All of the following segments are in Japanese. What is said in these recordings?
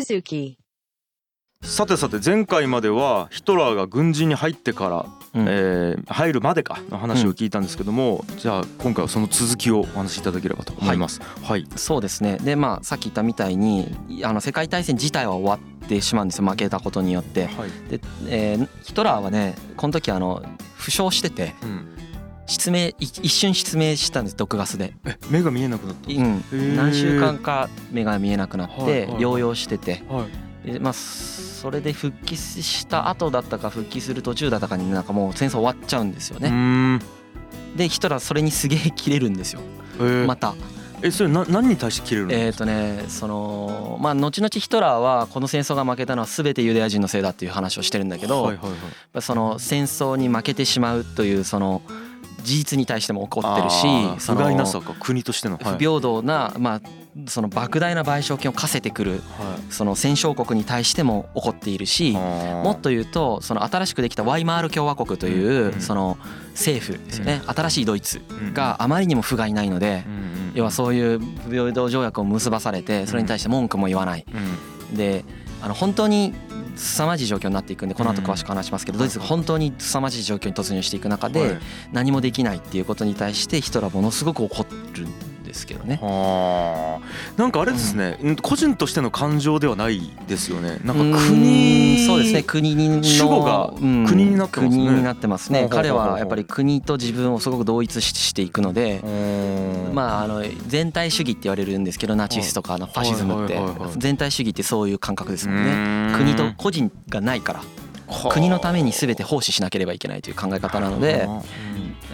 Suzuki. さてさて前回まではヒトラーが軍人に入ってから、うんえー入るまでかの話を聞いたんですけども、じゃあ今回はその続きをお話しいただければと思います。はい。そうですねでまあさっき言ったみたいにあの世界大戦自体は終わってしまうんですよ負けたことによってはい。で、えーヒトラーはねこの時あの負傷しててうん。失明い一瞬失明したんです毒ガスで、え目が見えなくなった。うん、ー何週間か目が見えなくなっはいはいて療養しててはい。でまあそれで復帰した後だったか復帰する途中だったかになんかもう戦争終わっちゃうんですようねーん。でヒトラーそれにすげえ切れるんですよえーまたえそれな何に対して切れるの？えっ、とねそのまあ後々ヒトラーはこの戦争が負けたのは全てユダヤ人のせいだっていう話をしてるんだけど、はいはいはい。その戦争に負けてしまうというその事実に対しても怒ってるし不甲斐なさか国としての。はい。不平等なまあその莫大な賠償金を課せてくるはい。その戦勝国に対しても怒っているしももっと言うとその新しくできたワイマール共和国というんうその政府ですよね。新しいドイツがあまりにも不甲斐ないので要はそういう不平等条約を結ばされてそれに対して文句も言わない。であの本当に凄まじい状況になっていくんでこの後詳しく話しますけどドイツが本当に凄まじい状況に突入していく中で何もできないっていうことに対してヒトラーものすごく怒る。んですけどね。はあ。なんかあれですね、うん。個人としての感情ではないですよね。なんうか国そうですね国の主語がうん。国になってますね。国になってますね。彼はやっぱり国と自分をすごく同一ししていくのでままああの全体主義って言われるんですけどナチスとかのファシズムって。全体主義ってそういう感覚ですもんね。ね国と個人がないから国のために全て奉仕しなければいけないという考え方なので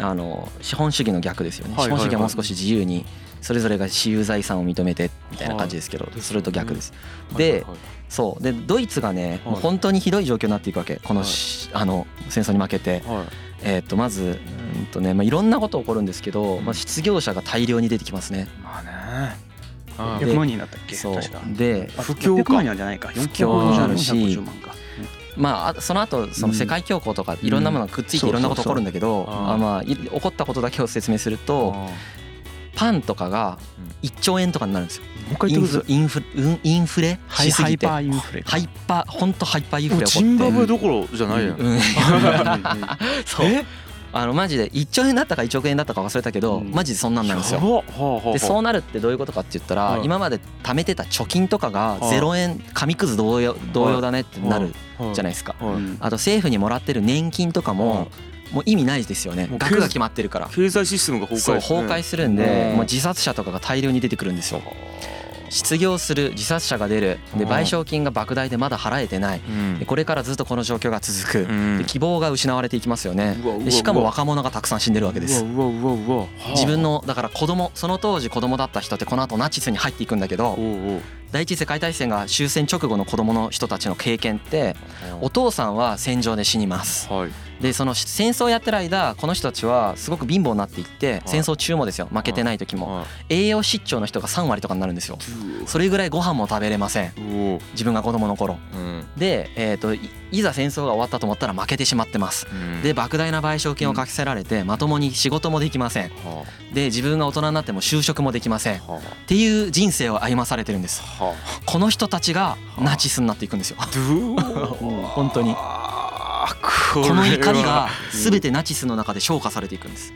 あ。の資本主義の逆ですよね。資本主義はもう少し自由にそれぞれが私有財産を認めてみたいな感じですけどそれと逆です。でそう。でドイツがねもう本当にひどい状況になっていくわけ。このしあの戦争に負けて。はい。えーとまずうんとねまあいろんなこと起こるんですけどまあ失業者が大量に出てきますね。まあね。あで100万人だったっけ？そう。確か。であ不況か。100万人じゃないか。不況になるし450万か。まああその後その世界恐慌とかいろんなものがくっついていろんなこと起こるんだけどあまあい起こったことだけを説明するとパンとかが1兆円とかになるんですよ。もう一回インフインフうんインフレ？ハイハイしすぎて。パーインフレハイパー本当ハイパーインフレジンバブエどころじゃないやん。うん そう。えあのマジで1兆円だったか1億円だったか忘れたけどうん。マジでそんなんなるんですよ。でそうなるってどういうことかって言ったら、はい。今まで貯めてた貯金とかがはい。0円紙くず同様同様だねってなるじゃないですか、あと政府にもらってる年金とかももう意味ないですよね。額が決まってるから。経済システムが崩壊崩壊するんでうん。もう自殺者とかが大量に出てくるんですよ。失業する自殺者が出る。でうん賠償金が莫大でまだ払えてない。うん。でこれからずっとこの状況が続く。うん。で希望が失われていきますよね。でしかも若者がたくさん死んでるわけです。自分のだから子供その当時子供だった人ってこの後ナチスに入っていくんだけど第一次世界大戦が終戦直後の子供の人たちの経験ってお父さんは戦場で死にます。はい。でその戦争やってる間この人たちはすごく貧乏になっていって戦争中もですよ負けてない時も。は栄養失調の人が3割とかになるんですよ。い。それぐらいご飯も食べれません。自分が子供の頃。うん。で、えー、といいざ戦争が終わったと思ったら負けてしまってます。うん。で莫大な賠償金をかけせられてまともに仕事もできません。はで自分が大人になっても就職もできません。っていう人生を歩まされてるんです。この人たちがナチスになっていくんですよ。本当に。ここの怒りが全てナチスの中で消化されていくんです。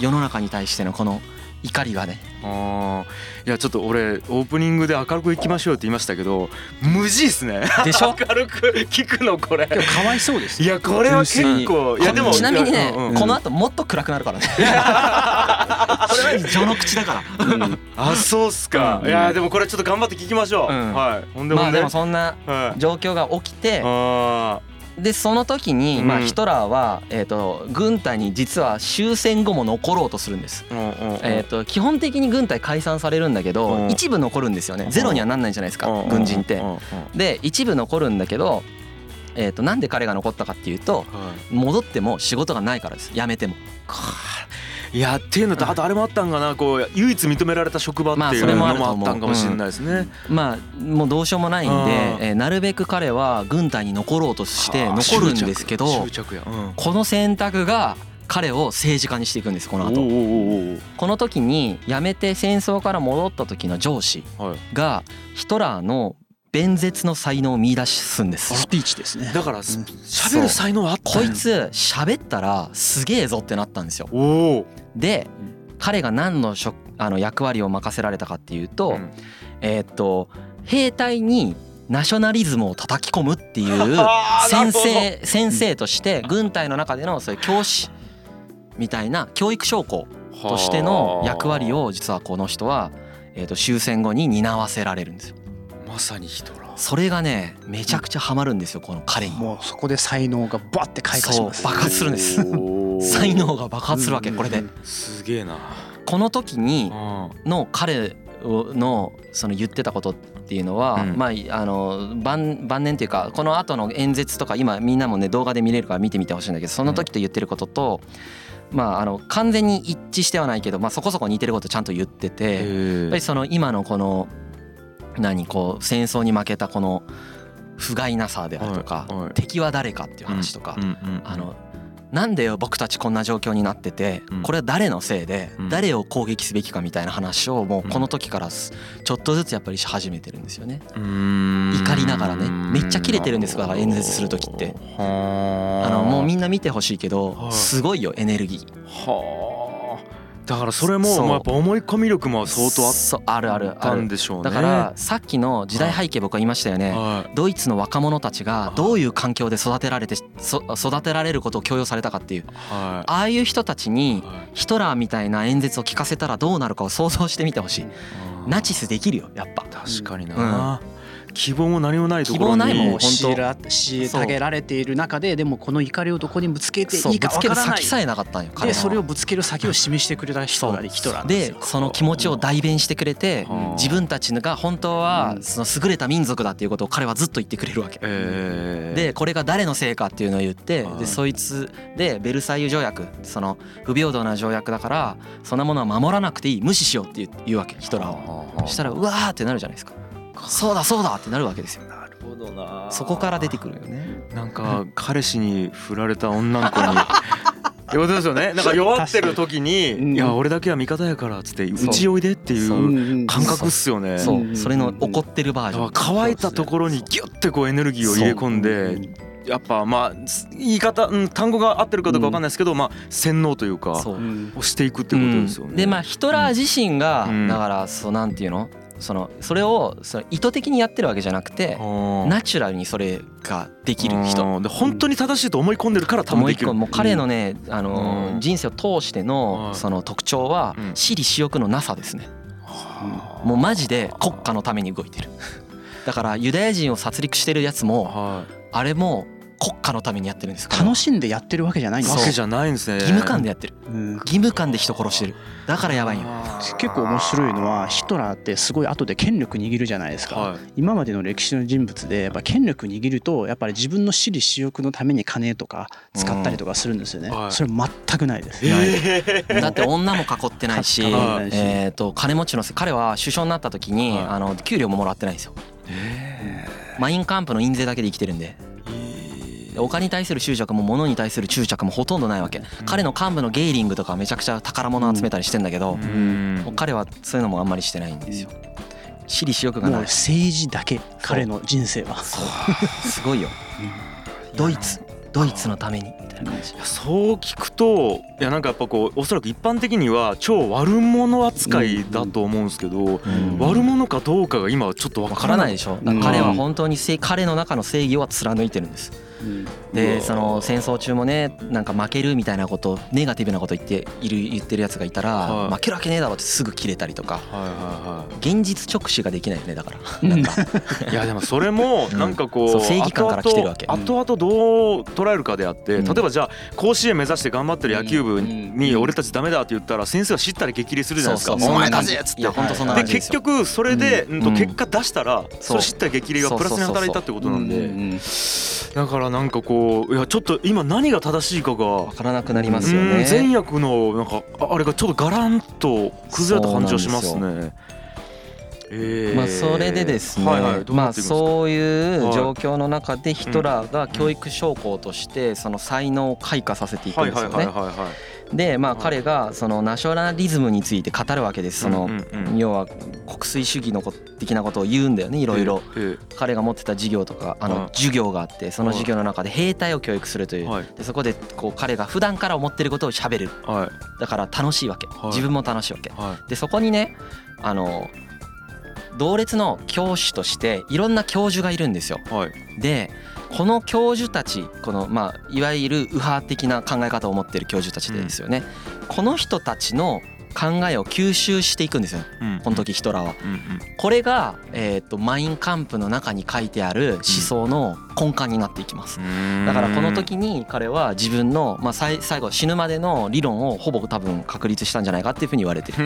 世の中に対してのこの怒りがね。あー。いやちょっと俺オープニングで明るくいきましょうって言いましたけど無事っすね。でしょ？明るく聞くのこれ。でもかわいそうです。いやこれは結構いやでもちなみにね、うんうん。この後もっと暗くなるからね。これは序の口だから。あそうっすか、うん。いやでもこれちょっと頑張って聞きましょう、うん。はい。ほんでほんで、まあでもそんなはい。状況が起きてあでその時にまあうんヒトラーはえーと軍隊に実は終戦後も残ろうとするんです。えー、と基本的に軍隊解散されるんだけうどん。一部残るんですよね。ゼロにはなんないじゃないですかうん。軍人って。で一部残るんだけど、えー、となんで彼が残ったかっていうとはい。戻っても仕事がないからです。辞めても。いやっていうのとあとあれもあったんかなこう唯一認められた職場っていうのまあそれもあったんかもしれないですね。まあもうどうしようもないんで、うんえーなるべく彼は軍隊に残ろうとしてはあ。残るんですけどこの選択が彼を政治家にしていくんですこの後。この時に辞めて戦争から戻った時の上司はい。がヒトラーの弁舌の才能を見出すんです。スピーチですね。だから喋る才能あったこいつ喋ったらすげえぞってなったんですよ。おおで彼が何の職あの役割を任せられたかっていうと、うん。えーっと兵隊にナショナリズムを叩き込むっていう 先生先生として軍隊の中でのそういう教師みたいな教育将校としての役割を実はこの人は、えー、と終戦後に担わせられるんですよ。まさにヒトラーそれがねめちゃくちゃハマるんですよこの彼に。もうそこで才能がバッて開花します。爆発するんです才能が爆発するわけこれで。すげえな。この時にあの彼のその言ってたことっていうのは、うん。まああの晩晩年っていうかこの後の演説とか今みんなもね動画で見れるから見てみてほしいんだけどその時と言ってることと、まああの完全に一致してはないけど、まあ、そこそこ似てることちゃんと言ってて、やっえぱりその今のこの何こう戦争に負けたこの不甲斐なさであるとか、敵は誰かっていう話とか、あのなんでよ僕たちこんな状況になっててうん。これは誰のせいでうん。誰を攻撃すべきかみたいな話をもうこの時からすちょっとずつやっぱりし始めてるんですよね。怒りながらねめっちゃキレてるんですから演説する時って。はあ。のもうみんんな見てほしいけどはい。すごいよエネルギー。はあだからそれもそう。まあやっぱ思い込み力も相当あっあるあるたある。んでしょうねだからさっきの時代背景僕は言いましたよね。はドイツの若者たちがどういう環境で育てられてそ育てられることを強要されたかっていう。い。はああいう人たちにいはい。ヒトラーみたいな演説を聞かせたらどうなるかを想像してみてほしい。ナチスできるよやっぱ。確かにな希望も何もないところに希望ないもんもう本当。虐ら虐げられている中ででもこの怒りをどこにぶつけていいかぶつけるわからない。先さえなかったんよでそれをぶつける先を示してくれた人がヒトラーでその気持ちを代弁してくれてうん。自分たちが本当はうん。その優れた民族だっていうことを彼はずっと言ってくれるわけ。えー。でこれが誰のせいかっていうのを言ってはいでそいつでベルサイユ条約その不平等な条約だからそんなものは守らなくていい無視しようって言うわけヒトラーは。はあはあ。そしたらうわーってなるじゃないですか。そうだそうだってなるわけですよ。なるほどな。そこから出てくるよね。なんか彼氏に振られた女の子に。ってことですよね。なんか弱ってる時に「うん。いや俺だけは味方やから」っつって「うちおいで」っていそう。う感覚っすよね。そう。うそれの怒ってるバージョン。乾いたところにギュッてこうエネルギーを入れ込んでやっぱまあ言い方、うん、単語が合ってるかどうかわかんないですけど、まあ洗脳というかをしていくってことですよね。うん。でまあヒトラー自身がうん。だからそうなんていうの？そのそれをその意図的にやってるわけじゃなくてあナチュラルにそれができるあ人。ー。で本当に正しいと思い込んでるから多分できる。もう彼のねあのうん。人生を通してはい。のその特徴はうん。私利私欲のなさですね。はもうマジで国家のために動いてる。だからユダヤ人を殺戮してるやつあもはい。あれも国家のためにやってるんです。楽しんでやってるわけじゃないんです。よわけじゃないんですね。義務感でやってる。うん。義務感で人殺してる。だからやばいよ。結構面白いのはヒトラーってすごい後で権力握るじゃないですか、はい。今までの歴史の人物でやっぱ権力握るとやっぱり自分の私利私欲のために金とか使ったりとかするんですよね、うん。はい。それ全くないです、えー。だって女も囲ってないし、囲ってないし。えー、と金持ちのせ彼は首相になった時に、はい。あの給料ももらってないんですよ。マインカンプの印税だけで生きてるんででお金に対する執着も物に対する執着もほとんどないわけ、彼の幹部のゲーリングとかめちゃくちゃ宝物集めたりしてんだけど、彼はそういうのもあんまりしてないんですよ。私利私欲がない。政治だけ彼の人生は。すごいよ。ドイツ。ドイツのために。みたいな感じ。いやそう聞くといやなんかやっぱこうおそらく一般的には超悪者扱いだと思うんですけど、うん。悪者かどうかが今はちょっとわわかない。かららないでしょ。だから彼は本当にせ彼の中の正義を貫いてるんですでその戦争中もねなんか負けるみたいなことネガティブなこと言っている言ってるやつがいたら、はい。負けるわけねえだろってすぐ切れたりとか。現実直視ができないよねだから。なん。いはいいやでもそれもなんかこう,、正義感から来てるわけ。後々どう捉えるかであって、うん。例えばじゃあ甲子園目指して頑張ってる野球部にうん。俺たちダメだって言ったら先生は知ったり激励するじゃないですか。そうそう。お前だぜっつっていや本当そんなで結局それで、結果出したらそそう。れ知った激励がプラスに働いたってことなんで、うんだからなんかこういやちょっと今何が正しいかがわからなくなりますようんね善悪のなんかああれがちょっとガランと崩れた感じがしますね。えーまあそれでですね、はいはい、まあそういうはい。状況の中でヒトラーが教育将校としてその才能を開花させていくんですよね。でまあ彼がそのナショナリズムについて語るわけです。その要は国粋主義の的なことを言うんだよねいろいろ彼が持ってた授業とかあの授業があってその授業の中で兵隊を教育するという。でそこでこう彼が普段から思ってることをしゃべるだから楽しいわけ。自分も楽しいわけ。でそこにねあの同列の教師としていろんな教授がいるんですよ。でこの教授たちこのまあいわゆる右派的な考え方を持ってる教授たちですよね、うん、この人たちの考えを吸収していくんですよ、うん、この時ヒトラーは。これが、えーと、マインカンプの中に書いてある思想の根幹になっていきます。だからこの時に彼は自分の、まあ、最後死ぬまでの理論をほぼ多分確立したんじゃないかっていうふうに言われてる。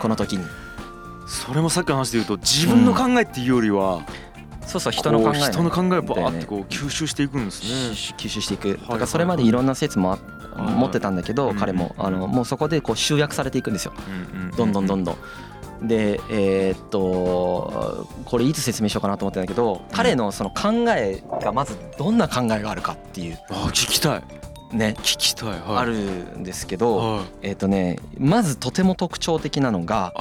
この時に。それもさっきの話で言うと自分の考えっていうよりは、そうそう人の考え人の考えをバーってこう吸収していくんですね。吸収していく。だからそれまでいろんな説も持ってたんだけど彼もあのもうそこでこう集約されていくんですよ。どんどんどんどん。でえっとこれいつ説明しようかなと思ってんだけど彼のその考えがまずどんな考えがあるかっていう。あ聞きたい。ね。聞きたい、あるんですけど、えっ、とねまずとても特徴的なのが、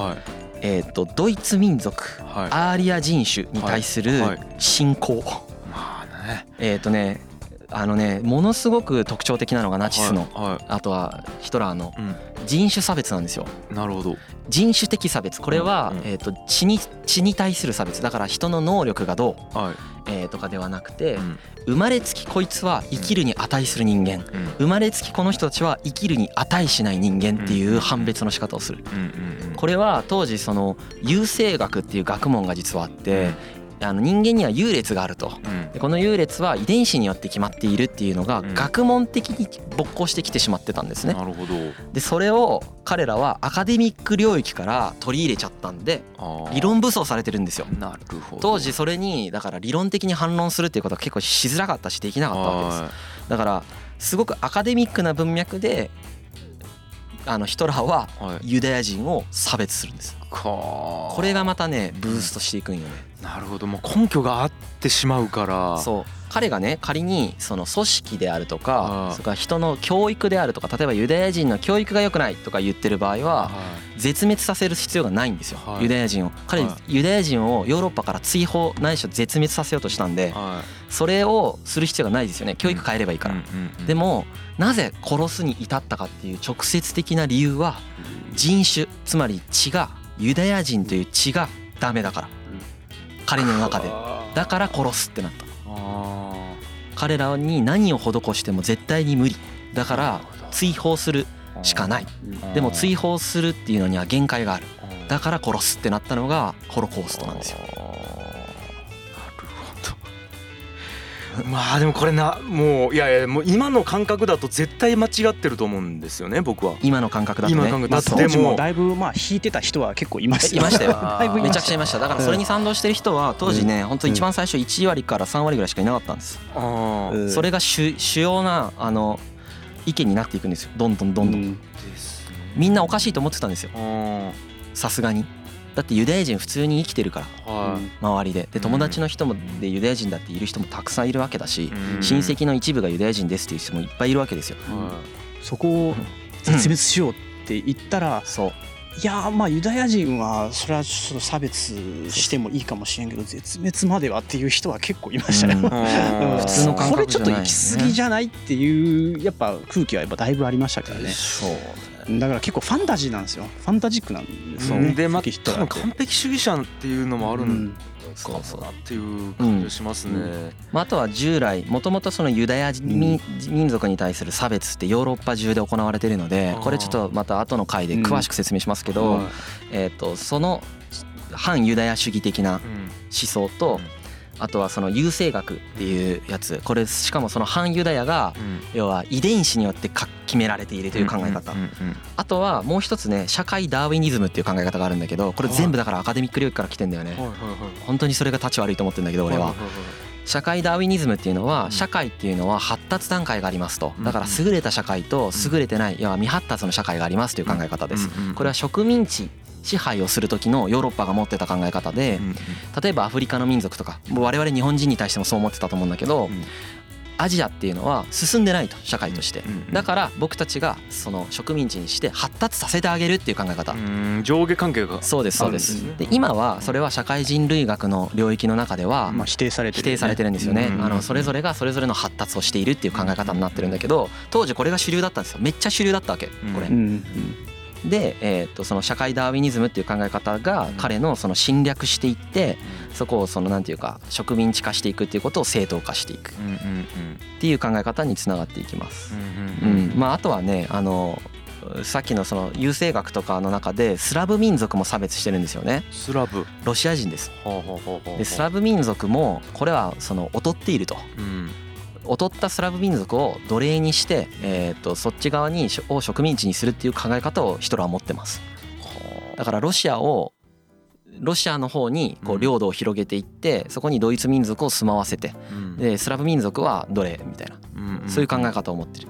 えー、とドイツ民族、はい、アーリア人種に対する信仰、まあね。えっ、とねあのねものすごく特徴的なのがナチスの、はいはい、あとはヒトラーの人種差別なんですよ。なるほど。人種的差別。これは、うんうん、えーと、血に血に対する差別。だから人の能力がどう、はい、えー、とかではなくて、うん、生まれつきこいつは生きるに値する人間、うん、生まれつきこの人たちは生きるに値しない人間っていう判別の仕方をする。これは当時その優生学っていう学問が実はあって、あの人間には優劣があると、でこの優劣は遺伝子によって決まっているっていうのが学問的に勃興してきてしまってたんですね。なるほどでそれを彼らはアカデミック領域から取り入れちゃったんで理論武装されてるんですよ。なるほど当時それにだから理論的に反論するっていうことは結構しづらかったしできなかったわけです。だからすごくアカデミックな文脈であのヒトラーはユダヤ人を差別するんです。これがまたねブーストしていくんよね。なるほど。もう根拠があってしまうから。そう。彼がね仮にその組織であるとかそれから人の教育であるとか例えばユダヤ人の教育が良くないとか言ってる場合は絶滅させる必要がないんですよ。ユダヤ人を。彼ユダヤ人をヨーロッパから追放ないしは絶滅させようとしたんでそれをする必要がないですよね。教育変えればいいから。でもなぜ殺すに至ったかっていう直接的な理由は人種つまり血がユダヤ人という血がダメだから。彼の中で。だから殺すってなった。彼らに何を施しても絶対に無理。だから追放するしかない。でも追放するっていうのには限界がある。だから殺すってなったのがホロコーストなんですよ まあでもこれなもういやいやもう今の感覚だと絶対間違ってると思うんですよね僕は。今の感覚だとね。今の感覚だと。でもだいぶまあ引いてた人は結構いましたいましたよ。だいぶめちゃくちゃいました。だからそれに賛同してる人は当時ね本当一番最初1割から3割ぐらいしかいなかったんです。それが主主要なあの意見になっていくんですよ。どんどんどんどん。みんなおかしいと思ってたんですよ。さすがにだってユダヤ人普通に生きてるから、はい、周りで。で友達の人もでユダヤ人だっている人もたくさんいるわけだし、親戚の一部がユダヤ人ですっていう人もいっぱいいるわけですよ。そこを絶滅しようって言ったら、そう。いやまあユダヤ人はそれはちょっと差別してもいいかもしれんけど絶滅まではっていう人は結構いましたよ、普通の感覚これちょっと行き過ぎじゃないっていうやっぱ空気はやっぱだいぶありましたからね。そうだから結構ファンタジーなんですよ。ファンタジックなんですよね。でまあ多分完璧主義者っていうのもあるんかなっていう感じがしますね、うん。まあ、あとは従来もともとそのユダヤ民族に対する差別ってヨーロッパ中で行われているのでこれちょっとまた後の回で詳しく説明しますけど、えとその反ユダヤ主義的な思想と、あとはその優生学っていうやつ。これしかもその反ユダヤが要は遺伝子によって決められているという考え方。あとはもう一つね社会ダーウィニズムっていう考え方があるんだけどこれ全部だからアカデミック領域から来てんだよね。本当にそれが立ち悪いと思ってるんだけど俺は。社会ダーウィニズムっていうのは社会っていうのは発達段階がありますと。だから優れた社会と優れてない要は未発達の社会がありますという考え方です。これは植民地支配をする時のヨーロッパが持ってた考え方で例えばアフリカの民族とか我々日本人に対してもそう思ってたと思うんだけどアジアっていうのは進んでないと社会として。だから僕たちがその植民地にして発達させてあげるっていう考え方。上下関係がそうですそうです。で今はそれは社会人類学の領域の中ではまあ否定されて否定されてるんですよね。あのそれぞれがそれぞれの発達をしているっていう考え方になってるんだけど当時これが主流だったんですよ。めっちゃ主流だったわけこれで、えー、とその社会ダーウィニズムっていう考え方が彼のその侵略していってそこをそのなんていうか植民地化していくっていうことを正当化していくっていう考え方につながっていきます。うんまあ、あとはねあのさっきのその優生学とかの中でスラブ民族も差別してるんですよね。スラブロシア人です。でスラブ民族もこれはその劣っていると。うん劣ったスラブ民族を奴隷にして、えー、とそっち側にを植民地にするっていう考え方をヒトラーは持ってます。だからロシアをロシアの方にこう領土を広げていってそこにドイツ民族を住まわせてでスラブ民族は奴隷みたいな。そういう考え方を持ってる。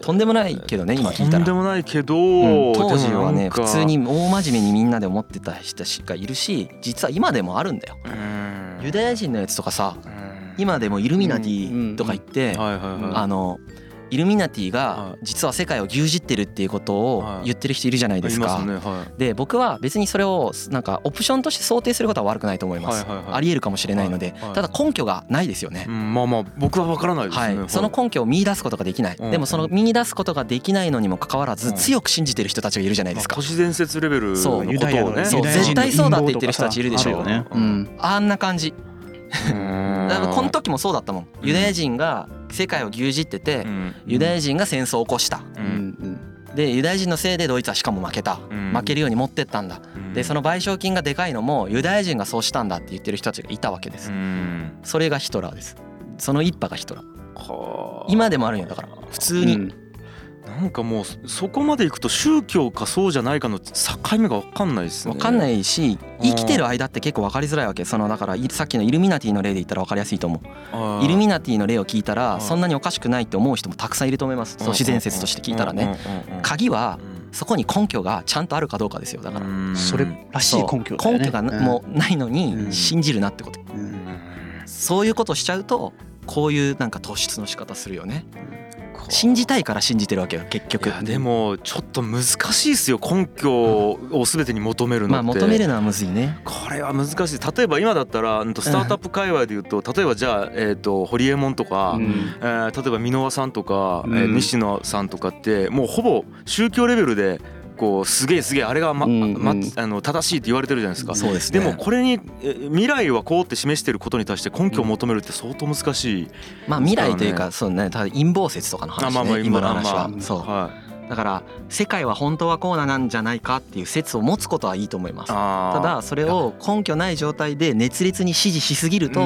とんでもないけどね今聞いたら。とんでもないけど、うん、当時はね普通に大真面目にみんなで思ってた人がいるし実は今でもあるんだよ。ユダヤ人のやつとかさ今でもイルミナティとか言ってあのイルミナティが実は世界を牛耳ってるっていうことを言ってる人いるじゃないですか。で僕は別にそれをなんかオプションとして想定することは悪くないと思います。ありえるかもしれないのでただ根拠がないですよね。まあまあ僕は分からないですね。その根拠を見出すことができない。でもその見出すことができないのにもかかわらず強く信じてる人たちがいるじゃないですか。都市伝説レベルのことをね。そう絶対そうだって言ってる人たちいるでしょう。あんな感じ。この時もそうだったもん。ユダヤ人が世界を牛耳っててユダヤ人が戦争を起こした。でユダヤ人のせいでドイツはしかも負けた、負けるように持ってったんだ、でその賠償金がでかいのもユダヤ人がそうしたんだって言ってる人たちがいたわけです、それがヒトラーです。その一派がヒトラー。今でもあるんよだから。普通に、なんかもうそこまでいくと宗教かそうじゃないかの境目が分かんないですね。分かんないし生きてる間って結構分かりづらいわけ。そのだからさっきのイルミナティの例で言ったら分かりやすいと思う。イルミナティの例を聞いたらそんなにおかしくないって思う人もたくさんいると思います。都市伝説として聞いたらね。鍵はそこに根拠がちゃんとあるかどうかですよ。だからそれらしい根拠、ね、根拠がもうないのに信じるなってこと。そういうことしちゃうとこういうなんか突出の仕方するよね信じたいから信じてるわけよ結局。でもちょっと難しいですよ根拠を全てに求めるのって、まあ求めるのはむずいね。これは難しい。例えば今だったらスタートアップ界隈でいうと例えばじゃあ、えー、とホリエモンとか、うん、えー、例えば箕輪さんとか、うん、えー、西野さんとかってもうほぼ宗教レベルでこうすげえすげえあれがま、まあの正しいって言われてるじゃないですか。そうですね、でもこれに未来はこうって示してることに対して根拠を求めるって相当難しい、まあ未来というかそうね。ただ陰謀説とかの話ね、まあまあ今の話は。そう。はいだから世界は本当はこうなんじゃないかっていう説を持つことはいいと思います。ただそれを根拠ない状態で熱烈に支持しすぎると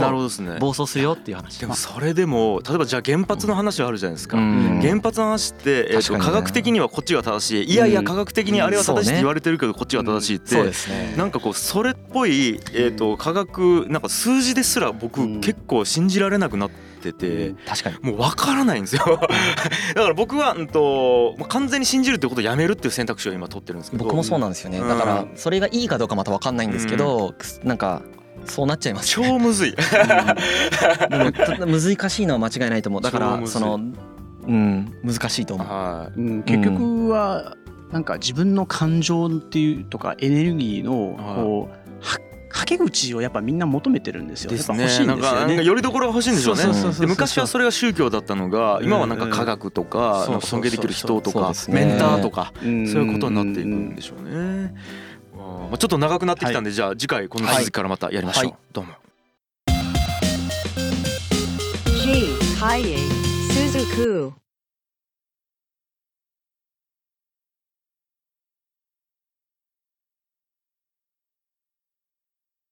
暴走するよっていう話。でもそれでも例えばじゃあ原発の話はあるじゃないですか。原発の話って、えー、と科学的にはこっちが正しい。いやいや科学的にあれは正しいって言われてるけどこっちが正しいってなんかこうそれっぽい、えー、と科学なんか数字ですら僕結構信じられなくなって。てて、確かに。もう分からないんですよ。だから僕は、うんと、完全に信じるってことをやめるっていう選択肢を今取ってるんですけど。僕もそうなんですよね、だからそれがいいかどうかまた分かんないんですけど、うん、なんかそうなっちゃいます、超むずい。でも 難しいのは間違いないと思う。だからそのうん難しいと思う、はい、うん、結局はなんか自分の感情っていうとかエネルギーのこう、はけ口をやっぱみんな求めてるんですよ。ですね。なんかなんかよりどころが欲しいんでしょうね。昔はそれが宗教だったのが今はなんか科学とか尊敬できる人とかメンターとかそういうことになっていくんでしょうね。まあちょっと長くなってきたんでじゃあ次回この続きからまたやりましょう。どうも。G ハイエスズク